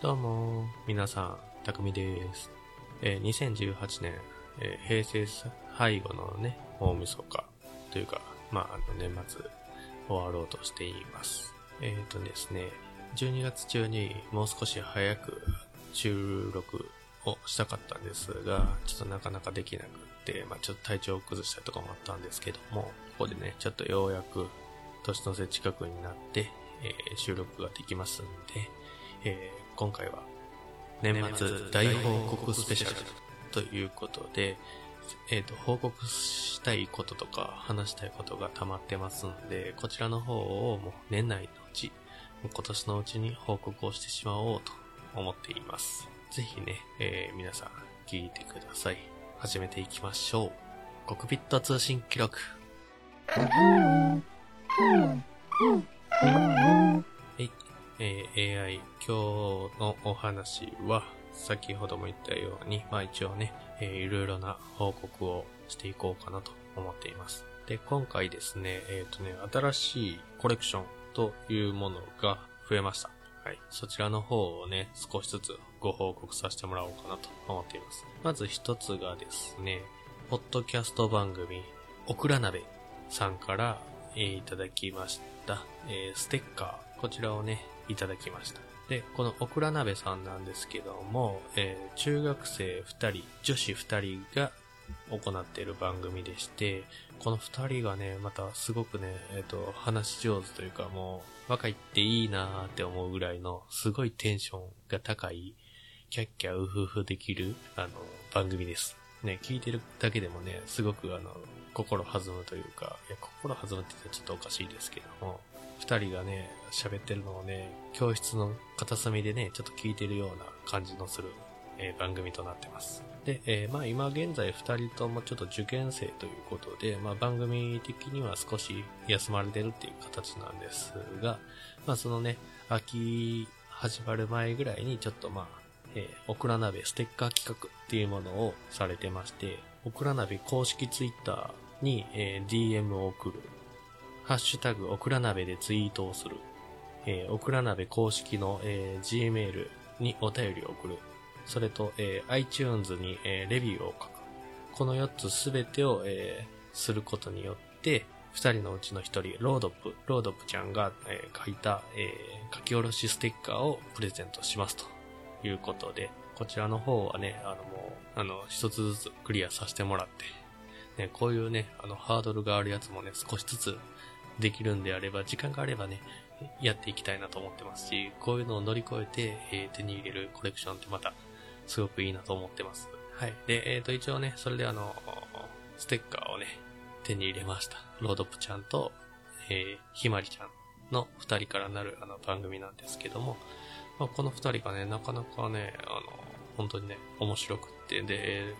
どうも、皆さん、たくみです。えー2018年、えー平成最後のね、大晦日というか、まあ、あの年末終わろうとしています。えっ、とですね、12月中にもう少し早く収録をしたかったんですが、ちょっとなかなかできなくって、まあ、ちょっと体調を崩したりとかもあったんですけども、ここでね、ちょっとようやく年の瀬近くになって、えー収録ができますんで、えー今回は年末大報告スペシャルということで、えっ、と、報告したいこととか話したいことが溜まってますんで、こちらの方をもう年内のうち、今年のうちに報告をしてしまおうと思っています。ぜひね、えー皆さん聞いてください。始めていきましょう。コクピット通信記録。えー AI、今日のお話は、先ほども言ったように、まあ一応ね、えーいろいろな報告をしていこうかなと思っています。で、今回ですね、えっ、とね、新しいコレクションというものが増えました。はい。そちらの方をね、少しずつご報告させてもらおうかなと思っています。まず一つがですね、ポッドキャスト番組、オクラ鍋さんから、えーいただきました、えーステッカー、こちらをね、いただきました。で、このオクラ鍋さんなんですけども、えー中学生2人、女子2人が行っている番組でして、この2人がね、またすごくね、えっ、と、話し上手というかもう、若いっていいなーって思うぐらいの、すごいテンションが高い、キャッキャウフフできる、あの、番組です。ね、聞いてるだけでもね、すごくあの、心弾むというか、いや、心弾むって言ったらちょっとおかしいですけども、二人がね、喋ってるのをね、教室の片隅でね、ちょっと聞いてるような感じのする、えー番組となってます。で、えーまあ今現在二人ともちょっと受験生ということで、まあ番組的には少し休まれてるっていう形なんですが、まあそのね、秋始まる前ぐらいにちょっとまあ、えー、オクラ鍋ステッカー企画っていうものをされてまして、オクラ鍋公式ツイッターに、えー DM を送る。ハッシュタグオクラ鍋でツイートをする。えーオクラ鍋公式の、えー Gmail にお便りを送る。それと、えー iTunes に、えーレビューを書く。この4つすべてを、えーすることによって、2人のうちの1人、ロードップ、ロードップちゃんが、えー書いた、えー書き下ろしステッカーをプレゼントしますということで、こちらの方はね、あのもう、あの、一つずつクリアさせてもらって、ね、こういうね、あの、ハードルがあるやつもね、少しずつできるんであれば、時間があればね、やっていきたいなと思ってますし、こういうのを乗り越えて、えー手に入れるコレクションってまた、すごくいいなと思ってます。はい。で、えっ、と、一応ね、それであの、ステッカーをね、手に入れました。ロードップちゃんと、えーひまりちゃんの二人からなるあの番組なんですけども、まあ、この二人がね、なかなかね、あの、本当にね、面白くって、で、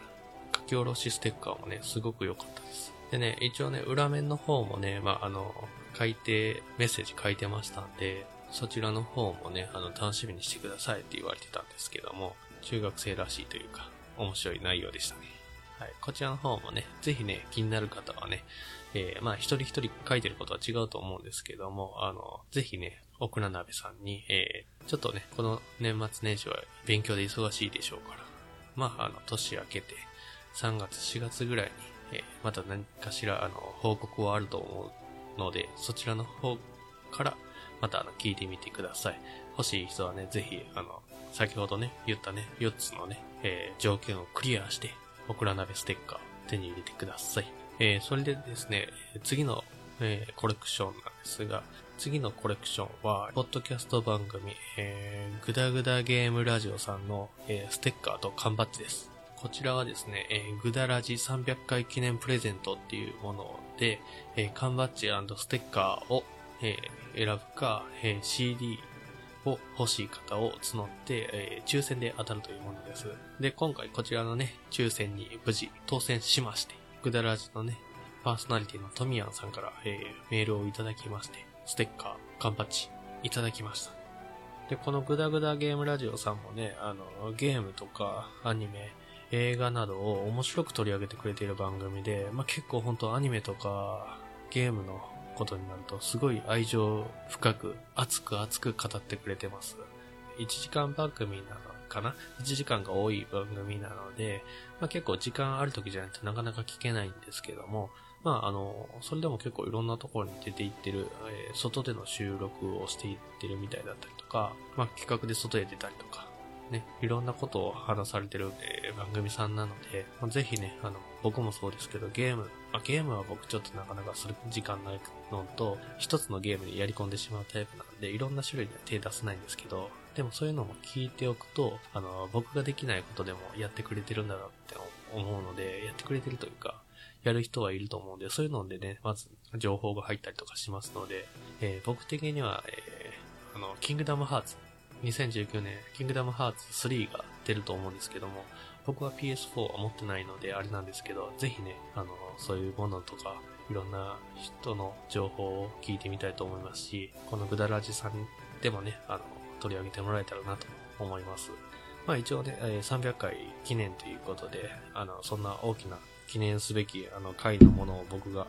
書き下ろしステッカーもね、すごく良かったです。でね、一応ね、裏面の方もね、まあ、あの、書いて、メッセージ書いてましたんで、そちらの方もね、あの、楽しみにしてくださいって言われてたんですけども、中学生らしいというか、面白い内容でしたね。はい。こちらの方もね、ぜひね、気になる方はね、えーまあ、一人一人書いてることは違うと思うんですけども、あの、ぜひね、奥名鍋さんに、えーちょっとね、この年末年始は勉強で忙しいでしょうから、まあ、あの、年明けて、3月、4月ぐらいに、えーまた何かしら、あの、報告はあると思うので、そちらの方から、また、あの、聞いてみてください。欲しい人はね、ぜひ、あの、先ほどね、言ったね、4つのね、えー条件をクリアして、オクラ鍋ステッカー手に入れてください。えーそれでですね、次の、えーコレクションなんですが、次のコレクションは、ポッドキャスト番組、えー、グダグダゲームラジオさんの、えーステッカーと缶バッジです。こちらはですね、えーグダラジ300回記念プレゼントっていうもので、えー缶バッジステッカーを、えー選ぶか、えー CD を欲しい方を募って、えー抽選で当たるというものです。で、今回こちらのね、抽選に無事当選しまして、グダラジのね、パーソナリティのトミヤンさんから、えーメールをいただきまして、ステッカー、缶バッジ、いただきました。で、このグダグダゲームラジオさんもね、あの、ゲームとかアニメ、映画などを面白く取り上げてくれている番組で、まあ、結構本当アニメとかゲームのことになるとすごい愛情深く熱く熱く語ってくれてます。1時間番組なのかな ?1 時間が多い番組なので、まあ、結構時間ある時じゃないとなかなか聞けないんですけども、まあ、あの、それでも結構いろんなところに出て行ってる、えー、外での収録をしていってるみたいだったりとか、まあ、企画で外へ出たりとか、ね、いろんなことを話されてる、えー、番組さんなので、まあ、ぜひね、あの、僕もそうですけど、ゲーム、まあ、ゲームは僕ちょっとなかなかする時間ないのと、一つのゲームにやり込んでしまうタイプなんで、いろんな種類には手出せないんですけど、でもそういうのも聞いておくと、あの、僕ができないことでもやってくれてるんだなって思うので、やってくれてるというか、やる人はいると思うんで、そういうのでね、まず情報が入ったりとかしますので、えー、僕的には、えー、あの、キングダムハーツ、2019年、キングダムハーツ3が出ると思うんですけども、僕は PS4 は持ってないのであれなんですけど、ぜひね、あの、そういうものとか、いろんな人の情報を聞いてみたいと思いますし、このグダラジさんでもね、あの、取り上げてもらえたらなと思います。まあ一応ね、300回記念ということで、あの、そんな大きな記念すべき、あの、回のものを僕が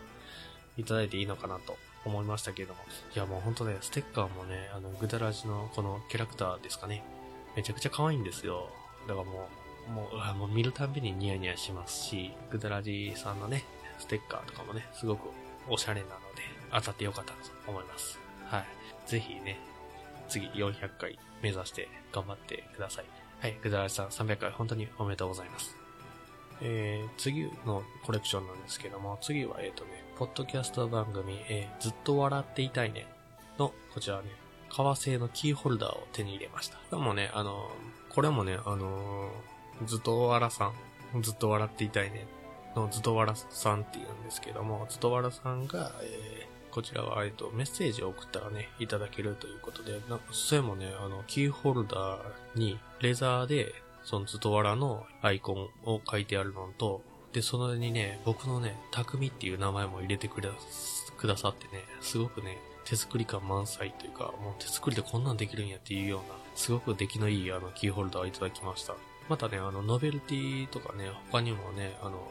いただいていいのかなと思いましたけども。いや、もうほんとね、ステッカーもね、あの、グダラジのこのキャラクターですかね。めちゃくちゃ可愛いんですよ。だからもう、もう、もう見るたびにニヤニヤしますし、グダラジさんのね、ステッカーとかもね、すごくおしゃれなので、当たってよかったと思います。はい。ぜひね、次400回目指して頑張ってください。はい、グダラジさん300回本当におめでとうございます。えー、次のコレクションなんですけども、次は、えっ、ー、とね、ポッドキャスト番組、えー、ずっと笑っていたいねの、こちらね、革製のキーホルダーを手に入れました。でもね、あのこれもね、あのずっと笑さん、ずっと笑っていたいねのずっと笑さんって言うんですけども、ずっと笑さんが、えー、こちらは、えっと、メッセージを送ったらね、いただけるということで、なんか、それもね、あの、キーホルダーに、レザーで、そのズトワラのアイコンを書いてあるのと、で、そのにね、僕のね、匠っていう名前も入れてくだくださってね、すごくね、手作り感満載というか、もう手作りでこんなんできるんやっていうような、すごく出来のいいあのキーホルダーをいただきました。またね、あの、ノベルティとかね、他にもね、あの、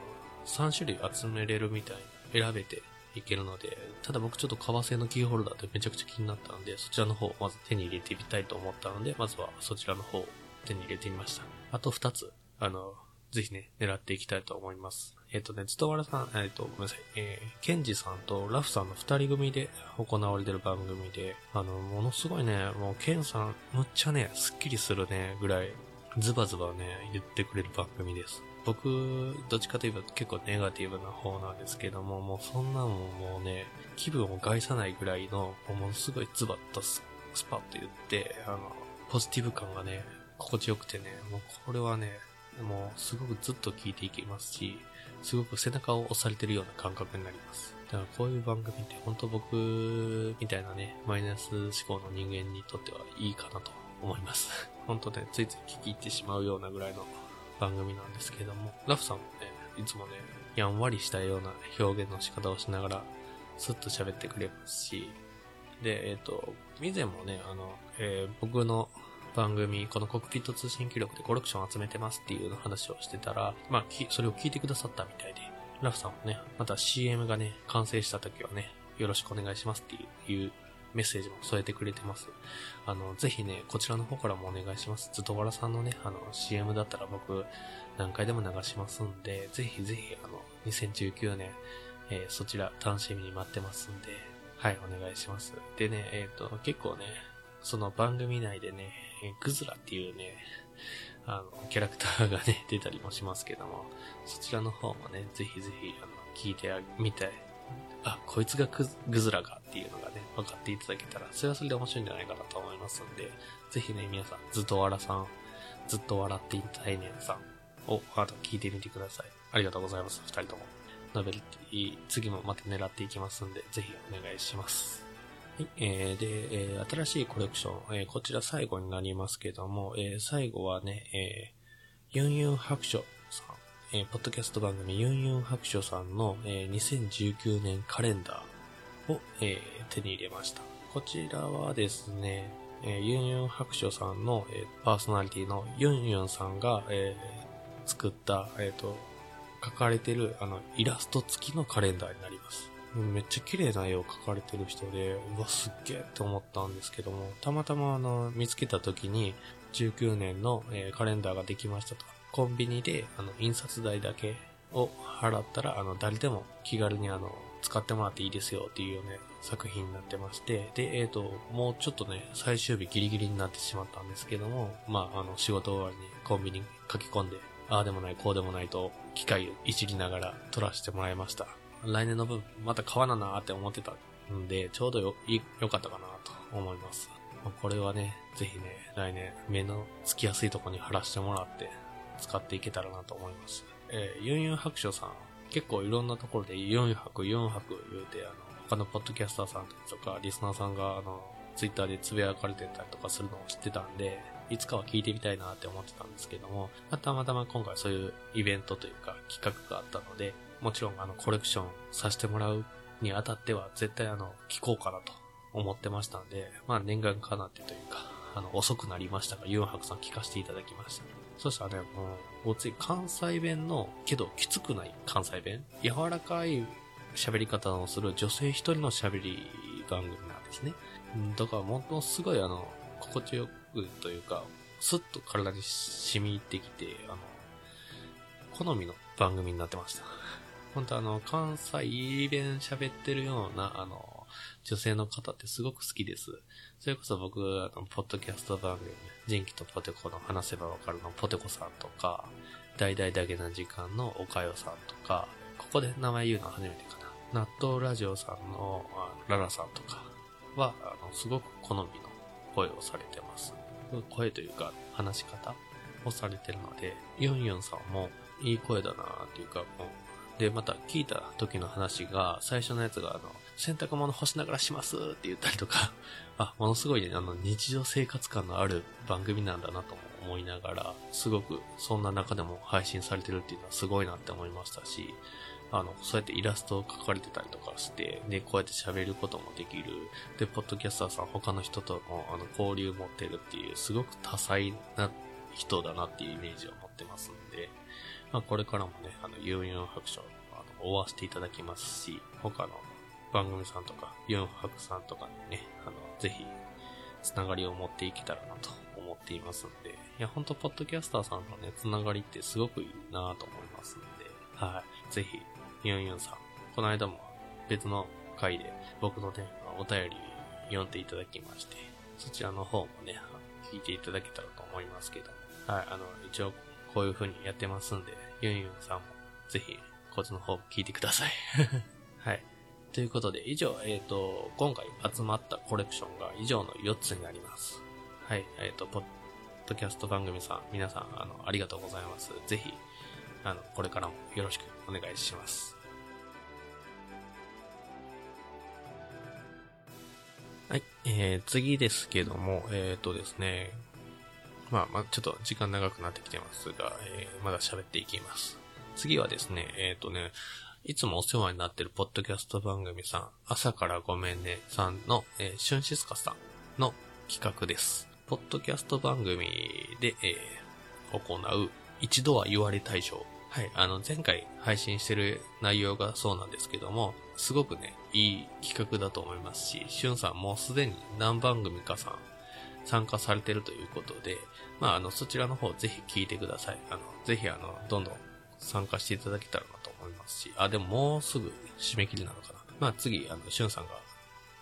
3種類集めれるみたいに選べていけるので、ただ僕ちょっと革製のキーホルダーってめちゃくちゃ気になったので、そちらの方をまず手に入れてみたいと思ったので、まずはそちらの方を手に入れてみました。あと2つ、あの、ぜひね、狙っていきたいと思います。えっ、とね、ずとわらさん、えっ、と、ごめんなさい、えー、ケンジさんとラフさんの二人組で行われてる番組で、あの、ものすごいね、もうケンさん、むっちゃね、スッキリするね、ぐらい、ズバズバね、言ってくれる番組です。僕、どっちかといえば結構ネガティブな方なんですけども、もうそんなのもうね、気分を害さないぐらいの、ものすごいズバッとスパッと言って、あの、ポジティブ感がね、心地よくてね、もうこれはね、もうすごくずっと聞いていけますし、すごく背中を押されてるような感覚になります。だからこういう番組って本当僕みたいなね、マイナス思考の人間にとってはいいかなと思います。本当ね、ついつい聞き入ってしまうようなぐらいの番組なんですけれども、ラフさんもね、いつもね、やんわりしたような表現の仕方をしながら、スッと喋ってくれますし、で、えっ、ー、と、以前もね、あの、えー、僕の番組、このコックピット通信記録でコレクション集めてますっていう話をしてたら、まあ、それを聞いてくださったみたいで、ラフさんもね、また CM がね、完成した時はね、よろしくお願いしますっていうメッセージも添えてくれてます。あの、ぜひね、こちらの方からもお願いします。ずっとわらさんのね、あの、CM だったら僕、何回でも流しますんで、ぜひぜひ、あの、2019年、えー、そちら楽しみに待ってますんで、はい、お願いします。でね、えっ、ー、と、結構ね、その番組内でね、えグズラっていうね、あの、キャラクターがね、出たりもしますけども、そちらの方もね、ぜひぜひ、あの、聞いてみたい。あ、こいつがグズラかっていうのがね、分かっていただけたら、それはそれで面白いんじゃないかなと思いますんで、ぜひね、皆さん、ずっとわらさん、ずっと笑っていたいねんさんを、あと聞いてみてください。ありがとうございます、二人とも。ノベルティ、次もまた狙っていきますんで、ぜひお願いします。はい、えー、で、えー、新しいコレクション、えー、こちら最後になりますけども、えー、最後はね、えー、ユンユン白書さん、えー、ポッドキャスト番組ユンユン白書さんの、えー、2019年カレンダーを、えー、手に入れました。こちらはですね、えー、ユンユン白書さんの、えー、パーソナリティのユンユンさんが、えー、作った、えっ、ー、と、書かれてる、あの、イラスト付きのカレンダーになります。めっちゃ綺麗な絵を描かれてる人で、うわ、すっげえって思ったんですけども、たまたまあの、見つけた時に、19年の、えー、カレンダーができましたとか。コンビニで、あの、印刷代だけを払ったら、あの、誰でも気軽にあの、使ってもらっていいですよっていうよね、作品になってまして、で、えっ、ー、と、もうちょっとね、最終日ギリギリになってしまったんですけども、まあ、あの、仕事終わりにコンビニ書き込んで、ああでもない、こうでもないと、機械をいじりながら撮らせてもらいました。来年の分、また買わななって思ってたんで、ちょうどよ、良かったかなと思います。これはね、ぜひね、来年、目のつきやすいとこに貼らせてもらって、使っていけたらなと思います。えー、ユンユン白書さん、結構いろんなところで4泊4泊言うて、あの、他のポッドキャスターさんとか、リスナーさんが、あの、ツイッターでつぶやかれてたりとかするのを知ってたんで、いつかは聞いてみたいなって思ってたんですけども、たまたま今回そういうイベントというか企画があったので、もちろんあのコレクションさせてもらうにあたっては絶対あの聞こうかなと思ってましたんで、まあ念願かなってというか、あの遅くなりましたが、ユンハクさん聞かせていただきました。そしたらね、もう、ごつい関西弁の、けどきつくない関西弁柔らかい喋り方をする女性一人の喋り番組なんですね。だからものすごいあの、心地よくというか、スッと体に染み入ってきて、あの、好みの番組になってました。本当あの、関西弁喋ってるような、あの、女性の方ってすごく好きです。それこそ僕、あの、ポッドキャスト番組、人気とポテコの話せばわかるのポテコさんとか、大々だけな時間のおかよさんとか、ここで名前言うのは初めてかな。納豆ラジオさんのララさんとかは、あの、すごく好みの声をされてます。声というか、話し方をされてるので、ユンユンさんもいい声だなっていうか、もう、で、また聞いた時の話が、最初のやつが、あの、洗濯物干しながらしますって言ったりとか、あ、ものすごいね、あの、日常生活感のある番組なんだなと思いながら、すごく、そんな中でも配信されてるっていうのはすごいなって思いましたし、あの、そうやってイラストを描かれてたりとかして、で、こうやって喋ることもできる。で、ポッドキャスターさん他の人とも、あの、交流持ってるっていう、すごく多彩な人だなっていうイメージを持ってますんで、まあ、これからもね、あの、ユンユン白書、あの、追わせていただきますし、他の番組さんとか、ユンハクさんとかにね、あの、ぜひ、つながりを持っていけたらなと思っていますんで、いや、ほんと、ポッドキャスターさんのね、つながりってすごくいいなと思いますんで、はい。ぜひ、ユンユンさん、この間も別の回で僕のね、お便り読んでいただきまして、そちらの方もね、聞いていただけたらと思いますけど、はい、あの、一応、こういう風にやってますんで、ユンユンさんも、ぜひ、こっちの方聞いてください。はい。ということで、以上、えっ、ー、と、今回集まったコレクションが以上の4つになります。はい、えっ、ー、と、ポッドキャスト番組さん、皆さん、あの、ありがとうございます。ぜひ、あの、これからもよろしくお願いします。はい、えー、次ですけども、えっ、ー、とですね、まあ、まあ、ちょっと時間長くなってきてますが、えー、まだ喋っていきます。次はですね、えっ、ー、とね、いつもお世話になってるポッドキャスト番組さん、朝からごめんねさんの、えー、シュンシスカさんの企画です。ポッドキャスト番組で、えー、行う一度は言われたい賞。はい、あの、前回配信してる内容がそうなんですけども、すごくね、いい企画だと思いますし、しゅんさんもうすでに何番組かさん参加されてるということで、まあ、あの、そちらの方ぜひ聞いてください。あの、ぜひあの、どんどん参加していただけたらなと思いますし、あ、でももうすぐ締め切りなのかな。まあ次、あの、しゅんさんが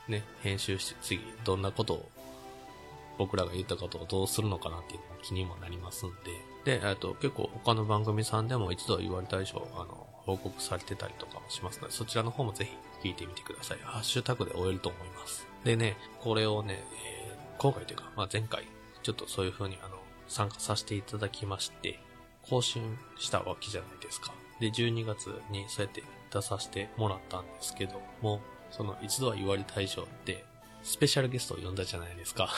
ね、編集して次、どんなことを、僕らが言ったことをどうするのかなっていうのも気にもなりますんで、で、えっと、結構他の番組さんでも一度言われたでしょう、あの、報告されてたりとかもしますので、そちらの方もぜひ聞いてみてください。ハッシュタグで終えると思います。でね、これをね、今回というか、まあ、前回、ちょっとそういう風にあの、参加させていただきまして、更新したわけじゃないですか。で、12月にそうやって出させてもらったんですけども、その一度は言われ大賞って、スペシャルゲストを呼んだじゃないですか。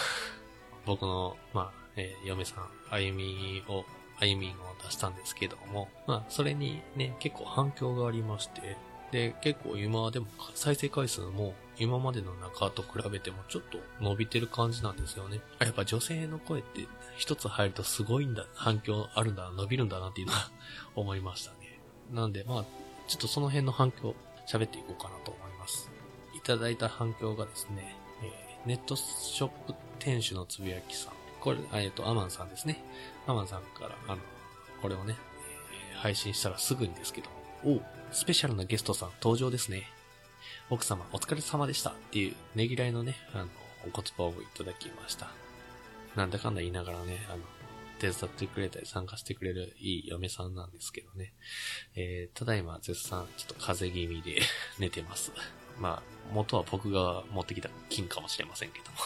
僕の、まあ、えー、嫁さん、あゆみを、あゆみんを出したんですけども、まあ、それにね、結構反響がありまして、で、結構今でも再生回数も今までの中と比べてもちょっと伸びてる感じなんですよね。やっぱ女性の声って一つ入るとすごいんだ、反響あるんだ、伸びるんだなっていうのは 思いましたね。なんで、まあ、ちょっとその辺の反響、喋っていこうかなと思います。いただいた反響がですね、えー、ネットショップ店主のつぶやきさん。これ、えっ、ー、と、アマンさんですね。アマンさんから、あの、これをね、えー、配信したらすぐにですけど、おスペシャルなゲストさん登場ですね。奥様お疲れ様でしたっていうねぎらいのね、あの、お言葉をいただきました。なんだかんだ言いながらね、あの、手伝ってくれたり参加してくれるいい嫁さんなんですけどね。えー、ただいま絶賛ちょっと風邪気味で 寝てます。まあ、元は僕が持ってきた金かもしれませんけども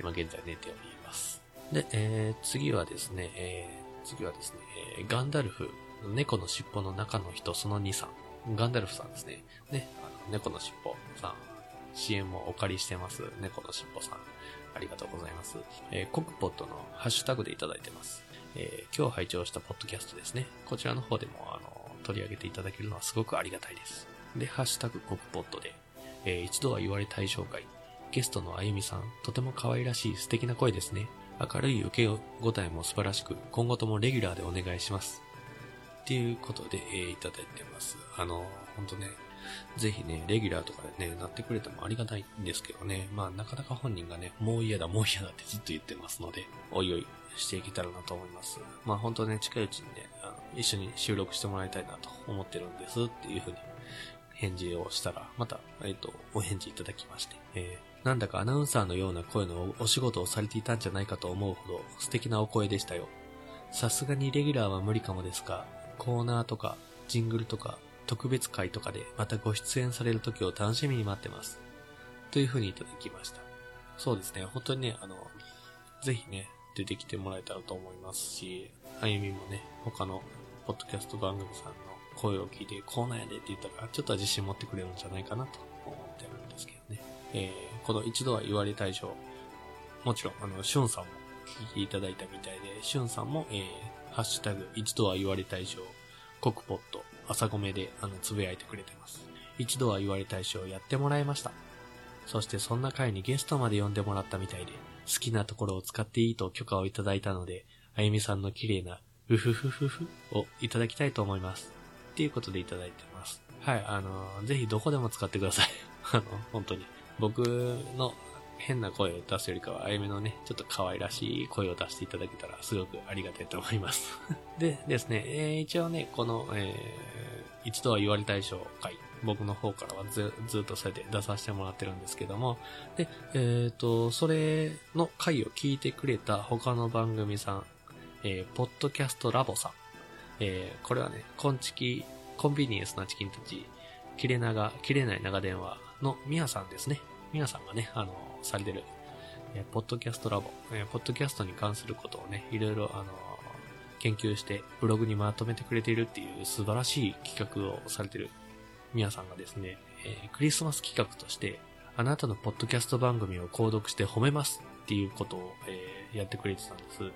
今現在寝ております。で、えー、次はですね、えー、次はですね、えー、ガンダルフ、猫の尻尾の中の人その2さん。ガンダルフさんですね。ね、あの、猫の尻尾さん。CM をお借りしてます。猫の尻尾さん。ありがとうございます。えー、コクポットのハッシュタグでいただいてます。えー、今日拝聴したポッドキャストですね。こちらの方でも、あの、取り上げていただけるのはすごくありがたいです。で、ハッシュタグコクポットで、えー、一度は言われたい紹介。ゲストのあゆみさん、とても可愛らしい素敵な声ですね。明るい受け答えも素晴らしく、今後ともレギュラーでお願いします。っていうことで、えー、いただいてます。あの、ほんとね、ぜひね、レギュラーとかでね、なってくれてもありがたいんですけどね、まあなかなか本人がね、もう嫌だ、もう嫌だってずっと言ってますので、おいおいしていけたらなと思います。まあ本当ね、近いうちにね、あの一緒に収録してもらいたいなと思ってるんですっていうふうに返事をしたら、また、えっ、と、お返事いただきまして、えー、なんだかアナウンサーのような声のお仕事をされていたんじゃないかと思うほど素敵なお声でしたよ。さすがにレギュラーは無理かもですが、コーナーとか、ジングルとか、特別会とかでまたご出演される時を楽しみに待ってます。という風にいただきました。そうですね、本当にね、あの、ぜひね、出てきてもらえたらと思いますし、あゆみもね、他のポッドキャスト番組さんの声を聞いて、こうなんやでって言ったら、ちょっとは自信持ってくれるんじゃないかなと思ってるんですけどね。えー、この一度は言われたい賞、もちろん、あの、しゅんさんも聞いていただいたみたいで、しゅんさんも、えー、ハッシュタグ、一度は言われたい賞、コクポット、朝ごめで、あの、つぶやいてくれてます。一度は言われたいしをやってもらいました。そしてそんな回にゲストまで呼んでもらったみたいで、好きなところを使っていいと許可をいただいたので、あゆみさんの綺麗な、うふふふふをいただきたいと思います。っていうことでいただいてます。はい、あの、ぜひどこでも使ってください。あの、本当に。僕の変な声を出すよりかは、あゆみのね、ちょっと可愛らしい声を出していただけたら、すごくありがたいと思います でですね、えー、一応ね、この、えー、一度は言われたい賞回、僕の方からはずずっとそれで出させてもらってるんですけども、で、えっ、ー、と、それの回を聞いてくれた他の番組さん、えー、ポッドキャストラボさん、えー、これはね、コンチキ、コンビニエンスなチキンたち、切れ長、切れない長電話のミヤさんですね。ミヤさんがね、あの、されてる、えー、ポッドキャストラボ、えー、ポッドキャストに関することをね、いろいろ、あの、研究してブログにまとめてくれているっていう素晴らしい企画をされてる。皆さんがですね、えー、クリスマス企画として、あなたのポッドキャスト番組を購読して褒めますっていうことを、えー、やってくれてたんです。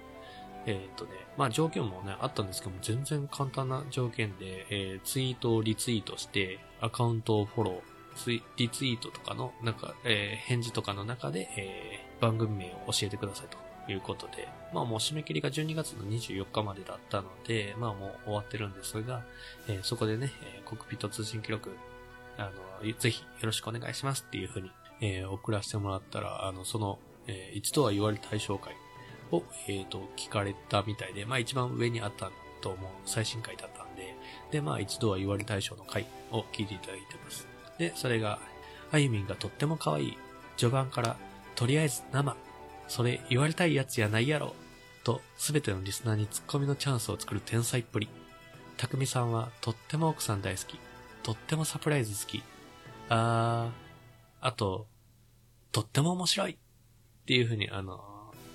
えー、っとね、まあ条件もね、あったんですけども、全然簡単な条件で、えー、ツイートをリツイートして、アカウントをフォロー、ツイリツイートとかの、なんか、えー、返事とかの中で、えー、番組名を教えてくださいということで、まあもう締め切りが12月の24日までだったので、まあもう終わってるんですが、えー、そこでね、えー、コクピット通信記録、あの、ぜひよろしくお願いしますっていうふうに、えー、送らせてもらったら、あの、その、えー、一度は言われ対象会を、えっ、と、聞かれたみたいで、まあ一番上にあったと思う最新回だったんで、で、まあ一度は言われ対象の回を聞いていただいてます。で、それが、あゆみんがとっても可愛い。序盤から、とりあえず生。それ言われたいやつやないやろ。と、すべてのリスナーにツッコミのチャンスを作る天才っぷり。たくみさんはとっても奥さん大好き。とってもサプライズ好き。あー、あと、とっても面白いっていうふうに、あの、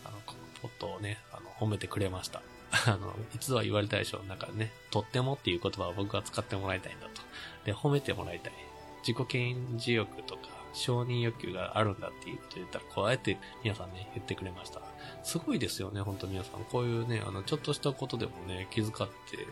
あの、ポットをね、あの、褒めてくれました。あの、一度は言われたでしょう。なんかね、とってもっていう言葉を僕は使ってもらいたいんだと。で、褒めてもらいたい。自己顕示欲とか承認欲求があるんだっていうこと言ったら、こうやって皆さんね、言ってくれました。すごいですよね、本当皆さん。こういうね、あの、ちょっとしたことでもね、気遣って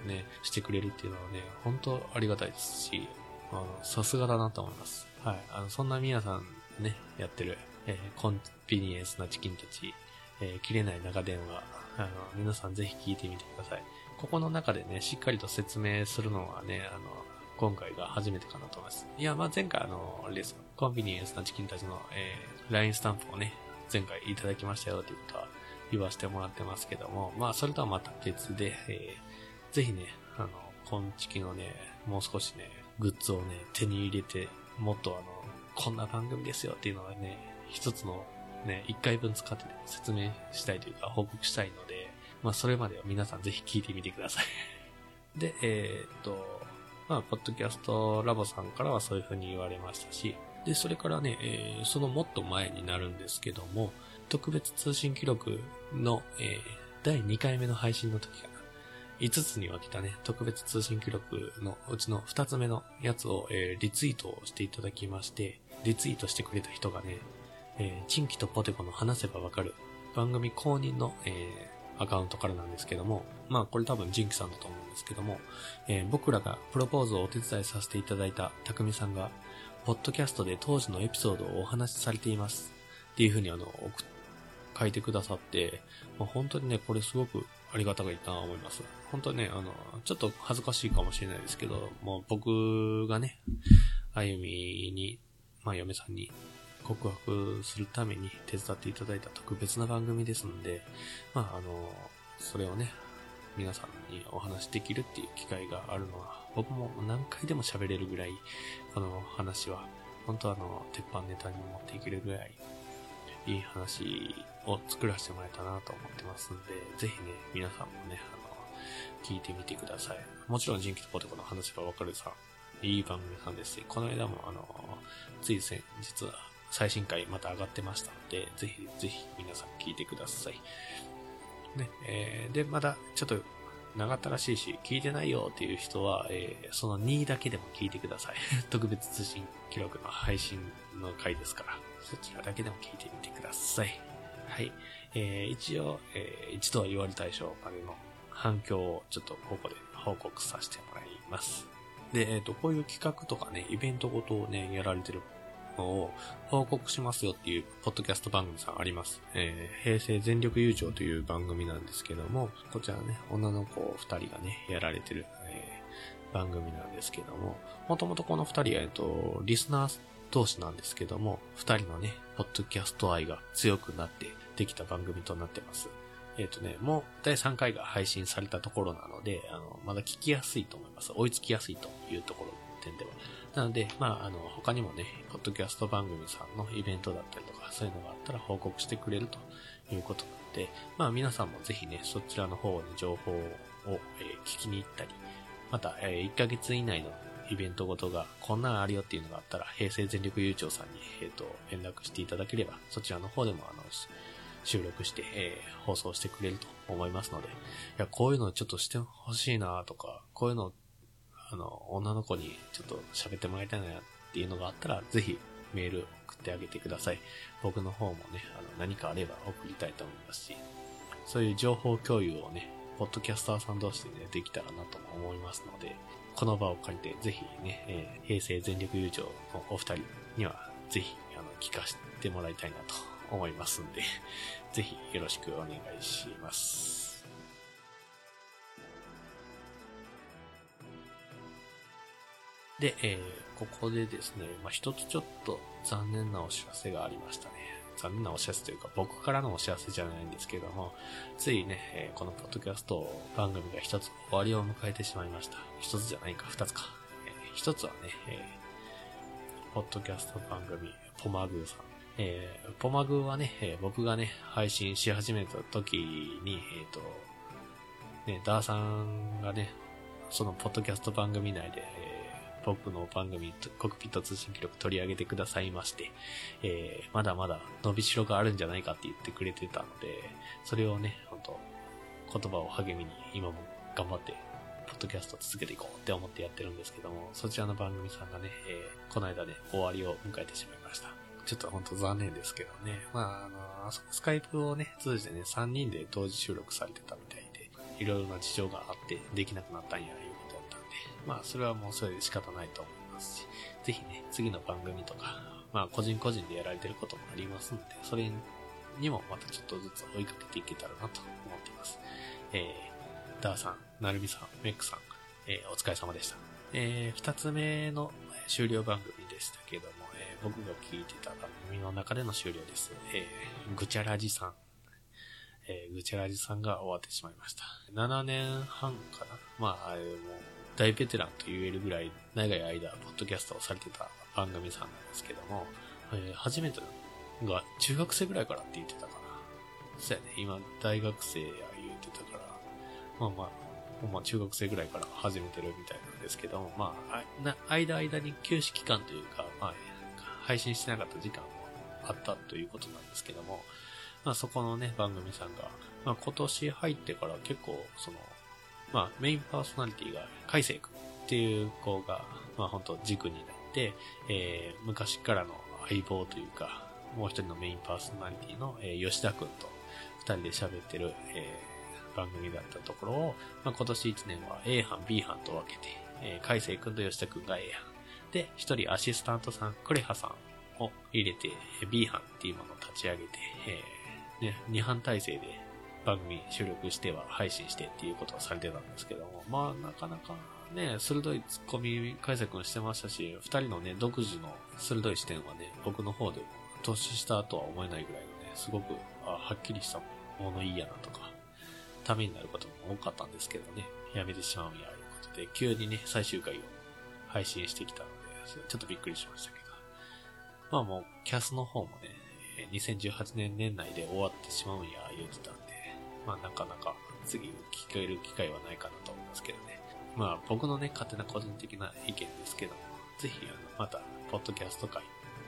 ね、してくれるっていうのはね、本当ありがたいですし、あの、さすがだなと思います。はい。あの、そんな皆さんね、やってる、えー、コンビニエンスなチキンたち、えー、切れない長電話、あの、皆さんぜひ聞いてみてください。ここの中でね、しっかりと説明するのはね、あの、今回が初めてかなと思います。いや、まあ前回あの、あれです。コンビニエンスなチキンたちの、えー、LINE スタンプをね、前回いただきましたよということは言わせてもらってますけども、まあそれとはまた別で、えー、ぜひね、あの、コンチキのね、もう少しね、グッズをね、手に入れて、もっとあの、こんな番組ですよっていうのはね、一つのね、一回分使って説明したいというか報告したいので、まあそれまでは皆さんぜひ聞いてみてくださいで、えー、っと、まあ、ポッドキャストラボさんからはそういう風に言われましたし、で、それからね、えー、そのもっと前になるんですけども、特別通信記録の、えー、第2回目の配信の時かな。5つに分けたね、特別通信記録のうちの2つ目のやつを、えー、リツイートしていただきまして、リツイートしてくれた人がね、えー、チンキとポテコの話せばわかる番組公認の、え、アカウントからなんですけども、まあこれ多分ジンキさんだと思うんですけども、えー、僕らがプロポーズをお手伝いさせていただいた匠さんが、ポッドキャストで当時のエピソードをお話しされています。っていうふうにあの、書いてくださって、まあ、本当にね、これすごくありがたいなと思います。本当にね、あの、ちょっと恥ずかしいかもしれないですけど、もう僕がね、あゆみに、まあ嫁さんに告白するために手伝っていただいた特別な番組ですので、まああの、それをね、皆さんにお話できるっていう機会があるのは、僕も何回でも喋れるぐらい、この話は、本当あの、鉄板ネタに持っていけるぐらい、いい話を作らせてもらえたなと思ってますんで、ぜひね、皆さんもね、あの、聞いてみてください。もちろん、人気とポテコの話がわかるさ、いい番組さんですし、この間もあの、つい先日は最新回また上がってましたので、ぜひぜひ皆さん聞いてください。ね、えー、で、まだちょっと長ったらしいし、聞いてないよっていう人は、えー、その2位だけでも聞いてください。特別通信記録の配信の回ですから、そちらだけでも聞いてみてください。はい。えー、一応、えー、一度は言われたい賞までの反響をちょっとここで報告させてもらいます。で、えっ、ー、と、こういう企画とかね、イベントごとをね、やられてるを報告しますよっていうポッドキャスト番組さんあります。えー、平成全力優勝という番組なんですけども、こちらね、女の子二人がね、やられてる、えー、番組なんですけども、もともとこの二人は、えっと、リスナー同士なんですけども、二人のね、ポッドキャスト愛が強くなってできた番組となってます。えっ、ー、とね、もう第3回が配信されたところなので、あの、まだ聞きやすいと思います。追いつきやすいというところ点では。なので、まあ、あの、他にもね、ポッドキャスト番組さんのイベントだったりとか、そういうのがあったら報告してくれるということなので、まあ、皆さんもぜひね、そちらの方に情報を、え、聞きに行ったり、また、え、1ヶ月以内のイベントごとが、こんなんあるよっていうのがあったら、平成全力優勝さんに、えっ、ー、と、連絡していただければ、そちらの方でも、あの、収録して、えー、放送してくれると思いますので、いや、こういうのちょっとしてほしいなとか、こういうのあの、女の子にちょっと喋ってもらいたいなっていうのがあったら、ぜひメール送ってあげてください。僕の方もね、あの、何かあれば送りたいと思いますし、そういう情報共有をね、ポッドキャスターさん同士でね、できたらなとも思いますので、この場を借りて、ぜひね、えー、平成全力友情のお二人には、ぜひ、あの、聞かせてもらいたいなと思いますんで、ぜひよろしくお願いします。で、えー、ここでですね、まあ、一つちょっと残念なお知らせがありましたね。残念なお知らせというか、僕からのお知らせじゃないんですけども、ついね、えー、このポッドキャスト番組が一つ終わりを迎えてしまいました。一つじゃないか、二つか。えー、一つはね、えー、ポッドキャスト番組、ポマグーさん。えー、ポマグーはね、えー、僕がね、配信し始めた時に、えっ、ー、と、ね、ダーさんがね、そのポッドキャスト番組内で、僕の番組、コクピット通信記録取り上げてくださいまして、えー、まだまだ伸びしろがあるんじゃないかって言ってくれてたので、それをね、本当言葉を励みに今も頑張って、ポッドキャスト続けていこうって思ってやってるんですけども、そちらの番組さんがね、えー、この間ね、終わりを迎えてしまいました。ちょっと本当残念ですけどね。まあ、あの、スカイプをね、通じてね、3人で同時収録されてたみたいで、いろいろな事情があってできなくなったんやまあ、それはもうそれで仕方ないと思いますし、ぜひね、次の番組とか、まあ、個人個人でやられてることもありますので、それにもまたちょっとずつ追いかけていけたらなと思っています。えー、ダーさん、ナルミさん、メックさん、えー、お疲れ様でした。えー、二つ目の終了番組でしたけども、えー、僕が聞いてた番組の中での終了です。えー、ぐちゃらじさん。えー、ぐちゃらじさんが終わってしまいました。7年半かなまあ、あれも、大ベテランと言えるぐらい長い間、ポッドキャストをされてた番組さんなんですけども、えー、初めてが中学生ぐらいからって言ってたかな。そうやね、今大学生や言ってたから、まあまあ、まあ中学生ぐらいから始めてるみたいなんですけども、まあ、な間間に休止期間というか、まあ、配信してなかった時間もあったということなんですけども、まあそこのね、番組さんが、まあ今年入ってから結構、その、まあメインパーソナリティが海星君っていう子が、まあ本当軸になって、えー、昔からの相棒というか、もう一人のメインパーソナリティの、えー、吉田君と二人で喋ってる、えー、番組だったところを、まあ今年一年は A 班、B 班と分けて、えー、海星君と吉田君が A 班。で、一人アシスタントさん、クレハさんを入れて、B 班っていうものを立ち上げて、えー、ね、2班体制で番組収録しては配信してっていうことをされてたんですけども、まあなかなかね、鋭いツッコミ解釈してましたし、二人のね、独自の鋭い視点はね、僕の方でも年下とは思えないぐらいのね、すごく、はっきりしたものいいやなとか、ためになることも多かったんですけどね、やめてしまうんや、いうことで、急にね、最終回を配信してきたので、ちょっとびっくりしましたけど。まあもう、キャスの方もね、2018年年内で終わってしまうんや、言ってたんで、まあなかなか次聞ける機会はないかなと思いますけどね。まあ僕のね、勝手な個人的な意見ですけども、ぜひあの、また、ポッドキャスト界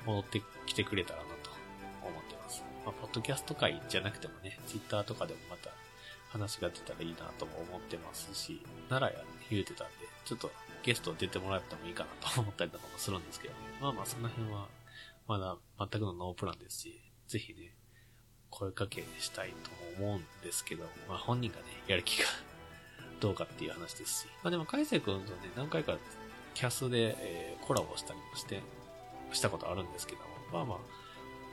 戻ってきてくれたらなと思ってます。まあ、ポッドキャスト界じゃなくてもね、ツイッターとかでもまた話が出たらいいなとも思ってますし、奈良や、ね、言うてたんで、ちょっとゲスト出てもらってもいいかなと思ったりとかもするんですけどね。まあまあその辺は、まだ全くのノープランですし、ぜひね、声かけしたいと思うんですけど、まあ本人がね、やる気が どうかっていう話ですし。まあでも、海星君とね、何回かキャスで、えー、コラボしたりもして、したことあるんですけど、まあまあ、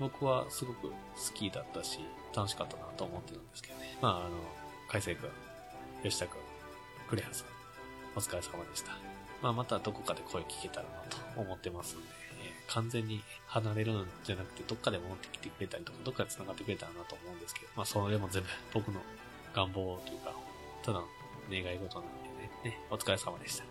僕はすごく好きだったし、楽しかったなと思ってるんですけどね。まああの、海星君、吉田君、クレハさん、お疲れ様でした。まあまたどこかで声聞けたらなと思ってますんで、完全に離れるんじゃなくて、どっかで戻ってきてくれたりとか、どっかで繋がってくれたらなと思うんですけど、まあそれも全部 僕の願望というか、ただの願い事なんでね、ね、お疲れ様でした。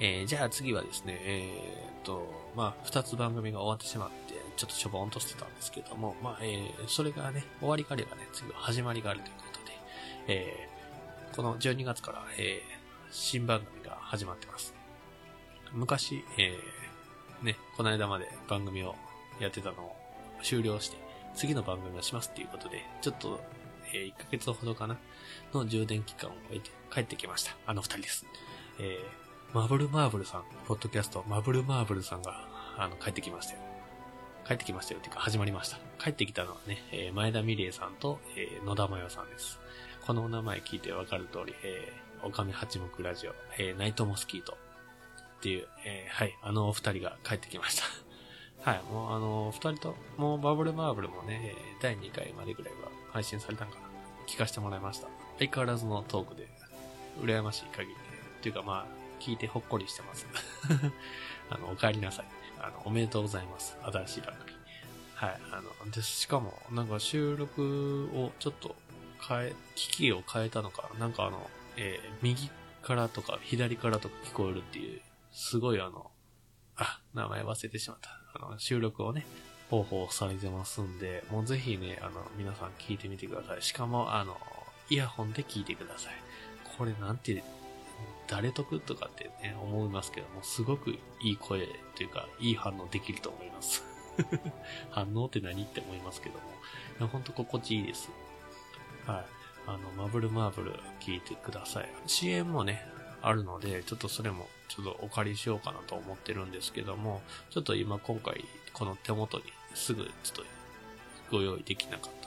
えー、じゃあ次はですね、えー、っと、まあ、二つ番組が終わってしまって、ちょっとしょぼんとしてたんですけども、まあ、えー、それがね、終わりがあればね、次は始まりがあるということで、えー、この12月から、えー、新番組が始まってます。昔、えー、ね、この間まで番組をやってたのを終了して、次の番組をしますっていうことで、ちょっと、えー、1ヶ月ほどかな、の充電期間を終えて帰ってきました。あの二人です。えー、マブルマーブルさん、ポッドキャスト、マブルマーブルさんが、あの、帰ってきましたよ。帰ってきましたよっていうか、始まりました。帰ってきたのはね、えー、前田美玲さんと、えー、野田真代さんです。このお名前聞いてわかる通り、えー、おかみ八目ラジオ、えー、ナイトモスキートっていう、えー、はい、あのお二人が帰ってきました。はい、もうあの、二人と、もうバブルマーブルもね、第2回までぐらいは配信されたんかな。聞かせてもらいました。相変わらずのトークで、羨ましい限りで、っていうかまあ、聞いてほっこりしてます。あの、お帰りなさい。あの、おめでとうございます。新しい番組。はい。あの、で、しかも、なんか収録をちょっと変え、機器を変えたのか、なんかあの、えー、右からとか左からとか聞こえるっていう、すごいあの、あ、名前忘れてしまった。あの、収録をね、方法されてますんで、もうぜひね、あの、皆さん聞いてみてください。しかも、あの、イヤホンで聞いてください。これなんて、誰得とかってね、思いますけども、すごくいい声というか、いい反応できると思います。反応って何って思いますけども、ほんと心地いいです。はい。あの、マブルマーブル聞いてください。CM もね、あるので、ちょっとそれもちょっとお借りしようかなと思ってるんですけども、ちょっと今今回この手元にすぐちょっとご用意できなかったんで、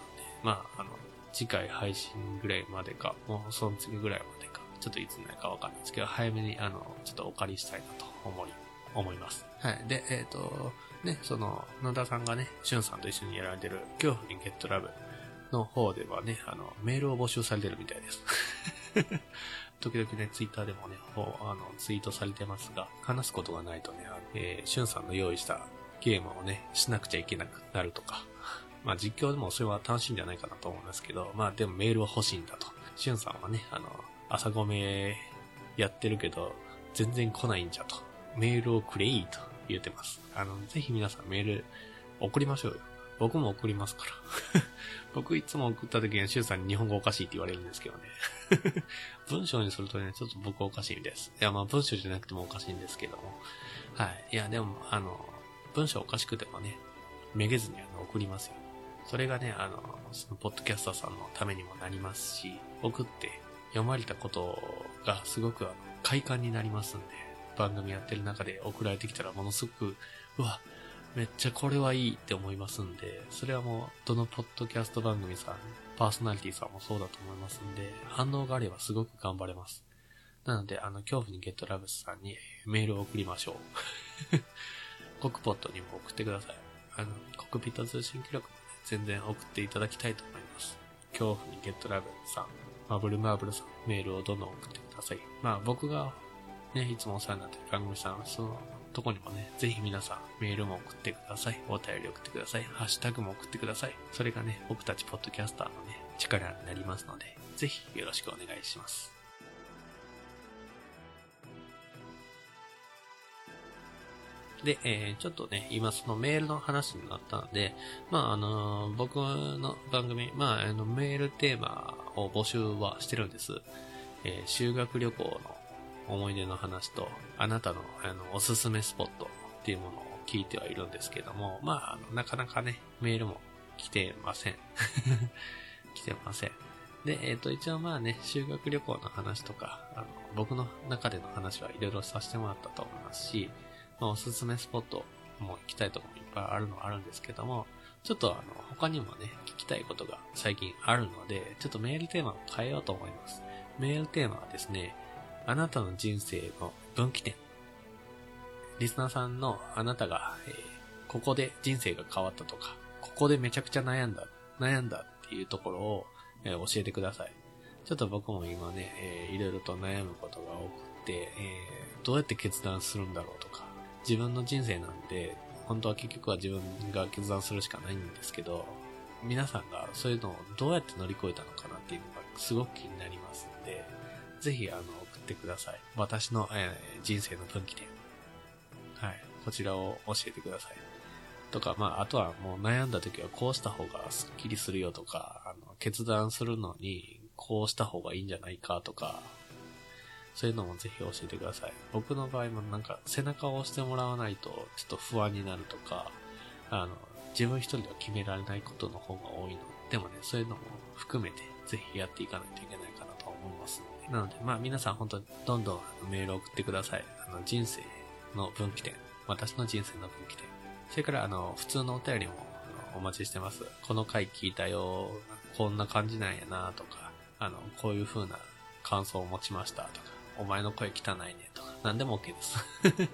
まあ、あの、次回配信ぐらいまでか、もうその次ぐらいまでか、ちょっといつになるかわかんないですけど、早めにあの、ちょっとお借りしたいなと思い、思います。はい。で、えっ、ー、と、ね、その、野田さんがね、しゅんさんと一緒にやられてる、恐怖にゲットラブの方ではね、あの、メールを募集されてるみたいです。時々ね、ツイッターでもね、あの、ツイートされてますが、話すことがないとね、あのえー、しゅんさんの用意したゲームをね、しなくちゃいけなくなるとか、まあ実況でもそれは楽しいんじゃないかなと思うんですけど、まあでもメールは欲しいんだと。しゅんさんはね、あの、朝ごめやってるけど、全然来ないんじゃと。メールをくれいいと言ってます。あの、ぜひ皆さんメール送りましょうよ。僕も送りますから。僕いつも送った時にシュウさんに日本語おかしいって言われるんですけどね。文章にするとね、ちょっと僕おかしいんです。いや、まあ文章じゃなくてもおかしいんですけども。はい。いや、でも、あの、文章おかしくてもね、めげずにあの送りますよ。それがね、あの、そのポッドキャスターさんのためにもなりますし、送って読まれたことがすごくあの快感になりますんで、番組やってる中で送られてきたらものすごく、うわ、めっちゃこれはいいって思いますんで、それはもう、どのポッドキャスト番組さん、パーソナリティさんもそうだと思いますんで、反応があればすごく頑張れます。なので、あの、恐怖にゲットラブスさんにメールを送りましょう。コクポットにも送ってください。あの、コクピット通信記録もね、全然送っていただきたいと思います。恐怖にゲットラブさん、マブルマーブルさん、メールをどんどん送ってください。まあ僕がね、いつもお世話になってる番組さん、そのとこにもね、ぜひ皆さんメールも送ってください。お便り送ってください。ハッシュタグも送ってください。それがね、僕たちポッドキャスターのね、力になりますので、ぜひよろしくお願いします。で、えー、ちょっとね、今そのメールの話になったんで、まあ、あのー、僕の番組、まあ、あの、メールテーマを募集はしてるんです。えー、修学旅行の思い出の話と、あなたの、あの、おすすめスポットっていうものを聞いてはいるんですけども、まあ、あのなかなかね、メールも来てません。来てません。で、えっ、ー、と、一応まあね、修学旅行の話とか、あの、僕の中での話はいろいろさせてもらったと思いますし、まあ、おすすめスポットも行きたいとこもいっぱいあるのはあるんですけども、ちょっとあの、他にもね、聞きたいことが最近あるので、ちょっとメールテーマを変えようと思います。メールテーマはですね、あなたの人生の分岐点。リスナーさんのあなたが、えー、ここで人生が変わったとか、ここでめちゃくちゃ悩んだ、悩んだっていうところを、えー、教えてください。ちょっと僕も今ね、えー、いろいろと悩むことが多くて、えー、どうやって決断するんだろうとか、自分の人生なんで、本当は結局は自分が決断するしかないんですけど、皆さんがそういうのをどうやって乗り越えたのかなっていうのがすごく気になりますんで、ぜひあの送ってください。私の、えー、人生の分岐点。はい。こちらを教えてください。とか、まあ、あとはもう悩んだ時はこうした方がスッキリするよとか、あの、決断するのにこうした方がいいんじゃないかとか、そういうのもぜひ教えてください。僕の場合もなんか背中を押してもらわないとちょっと不安になるとか、あの、自分一人では決められないことの方が多いので、もね、そういうのも含めてぜひやっていかないといけない。なので、まあ皆さん本当にどんどんメールを送ってください。あの、人生の分岐点。私の人生の分岐点。それからあの、普通のお便りもお待ちしてます。この回聞いたよ、こんな感じなんやなとか、あの、こういう風な感想を持ちましたとか、お前の声汚いねとか、何でも OK です。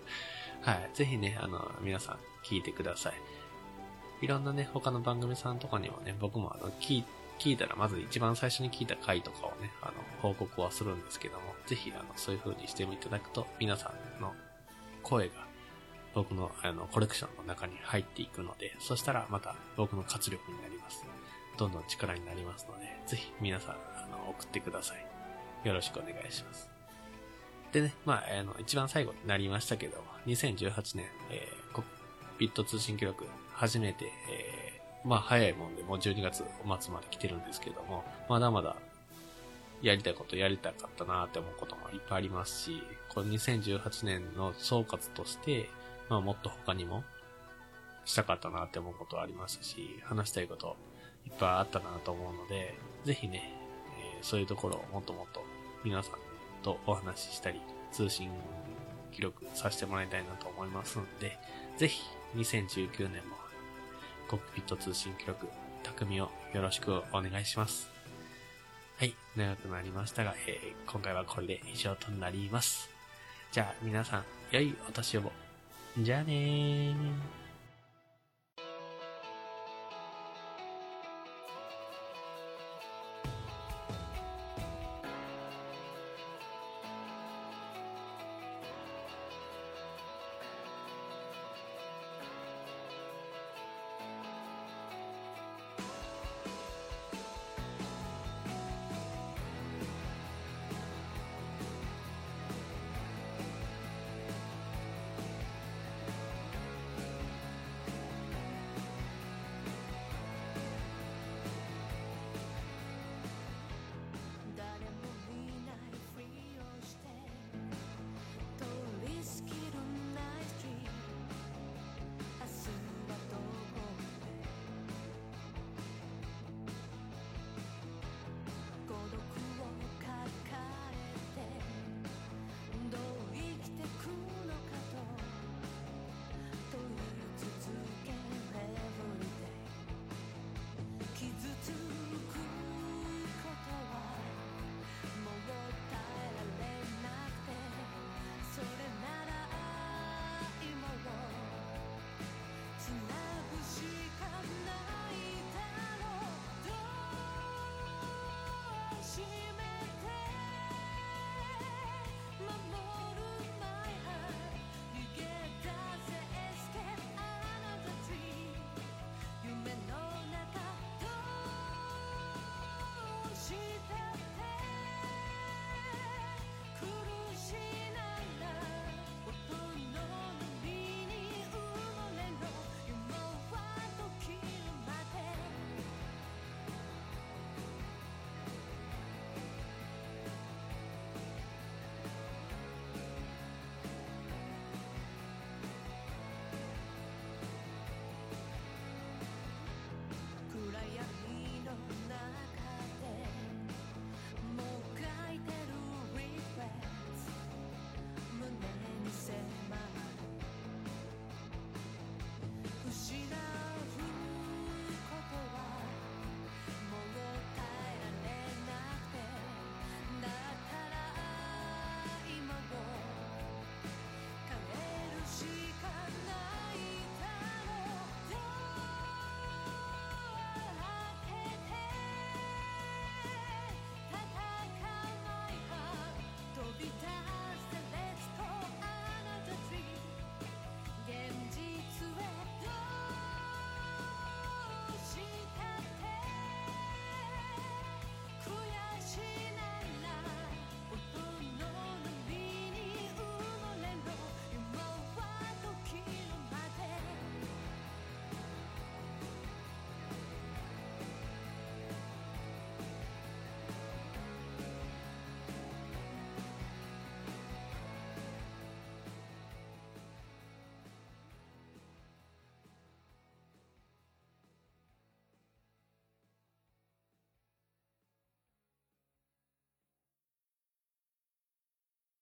はい。ぜひね、あの、皆さん聞いてください。いろんなね、他の番組さんとかにもね、僕もあの、聞いて、聞いたらまず一番最初に聞いた回とかをね、あの、報告はするんですけども、ぜひあの、そういう風にしていただくと、皆さんの声が僕のあの、コレクションの中に入っていくので、そしたらまた僕の活力になります。どんどん力になりますので、ぜひ皆さん、あの、送ってください。よろしくお願いします。でね、まあ、あの、一番最後になりましたけども、2018年、えー、ビット通信記録、初めて、えー、まあ、早いもんで、もう12月末まで来てるんですけども、まだまだ、やりたいことやりたかったなって思うこともいっぱいありますし、この2018年の総括として、まあ、もっと他にも、したかったなって思うことはありますし、話したいこといっぱいあったなと思うので、ぜひね、えー、そういうところをもっともっと皆さんとお話ししたり、通信記録させてもらいたいなと思いますので、ぜひ2019年もコックピット通信記録、匠をよろしくお願いします。はい、長くなりましたが、えー、今回はこれで以上となります。じゃあ皆さん、良いお年を。じゃあねー。